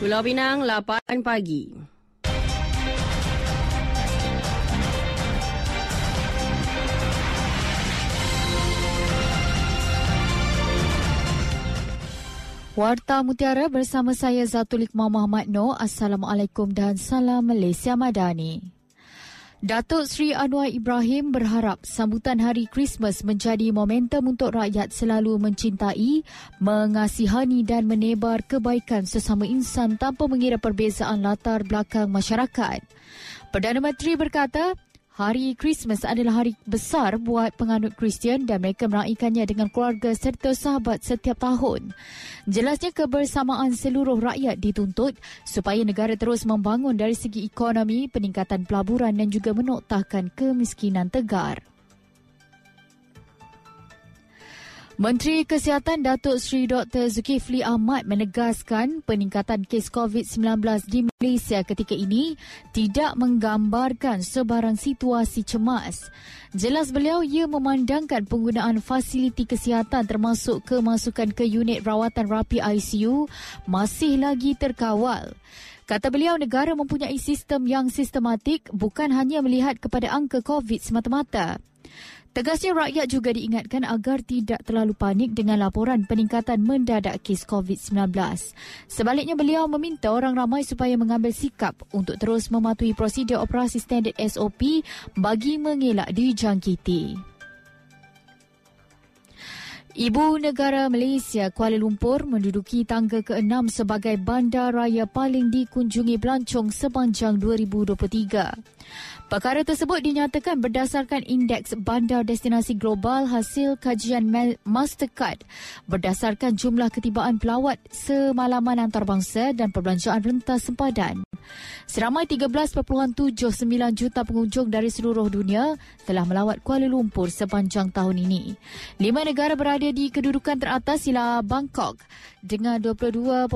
Pulau Pinang, 8 pagi. Warta Mutiara bersama saya Zatul Iqmah Muhammad Noor. Assalamualaikum dan salam Malaysia Madani. Datuk Sri Anwar Ibrahim berharap sambutan Hari Christmas menjadi momentum untuk rakyat selalu mencintai, mengasihani dan menebar kebaikan sesama insan tanpa mengira perbezaan latar belakang masyarakat. Perdana Menteri berkata, Hari Christmas adalah hari besar buat penganut Kristian dan mereka meraihkannya dengan keluarga serta sahabat setiap tahun. Jelasnya kebersamaan seluruh rakyat dituntut supaya negara terus membangun dari segi ekonomi, peningkatan pelaburan dan juga menoktahkan kemiskinan tegar. Menteri Kesihatan Datuk Seri Dr. Zulkifli Ahmad menegaskan peningkatan kes COVID-19 di Malaysia ketika ini tidak menggambarkan sebarang situasi cemas. Jelas beliau ia memandangkan penggunaan fasiliti kesihatan termasuk kemasukan ke unit rawatan rapi ICU masih lagi terkawal. Kata beliau negara mempunyai sistem yang sistematik bukan hanya melihat kepada angka COVID semata-mata. Tegasnya rakyat juga diingatkan agar tidak terlalu panik dengan laporan peningkatan mendadak kes COVID-19. Sebaliknya beliau meminta orang ramai supaya mengambil sikap untuk terus mematuhi prosedur operasi standard SOP bagi mengelak dijangkiti. Ibu negara Malaysia Kuala Lumpur menduduki tangga ke-6 sebagai bandar raya paling dikunjungi pelancong sepanjang 2023. Perkara tersebut dinyatakan berdasarkan indeks bandar destinasi global hasil kajian Mastercard berdasarkan jumlah ketibaan pelawat semalaman antarabangsa dan perbelanjaan rentas sempadan. Seramai 13.79 juta pengunjung dari seluruh dunia telah melawat Kuala Lumpur sepanjang tahun ini. Lima negara berada di kedudukan teratas ialah Bangkok dengan 22.78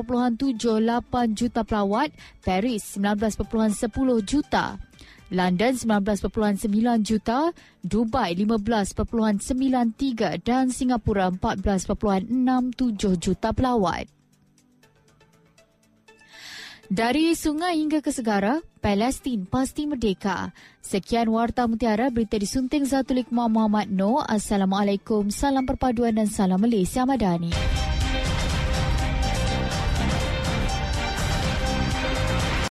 juta pelawat, Paris 19.10 juta, London 19.9 juta, Dubai 15.93 dan Singapura 14.67 juta pelawat. Dari sungai hingga ke segara, Palestin pasti merdeka. Sekian Warta Mutiara, berita disunting Zatulik Muhammad Noor. Assalamualaikum, salam perpaduan dan salam Malaysia Madani.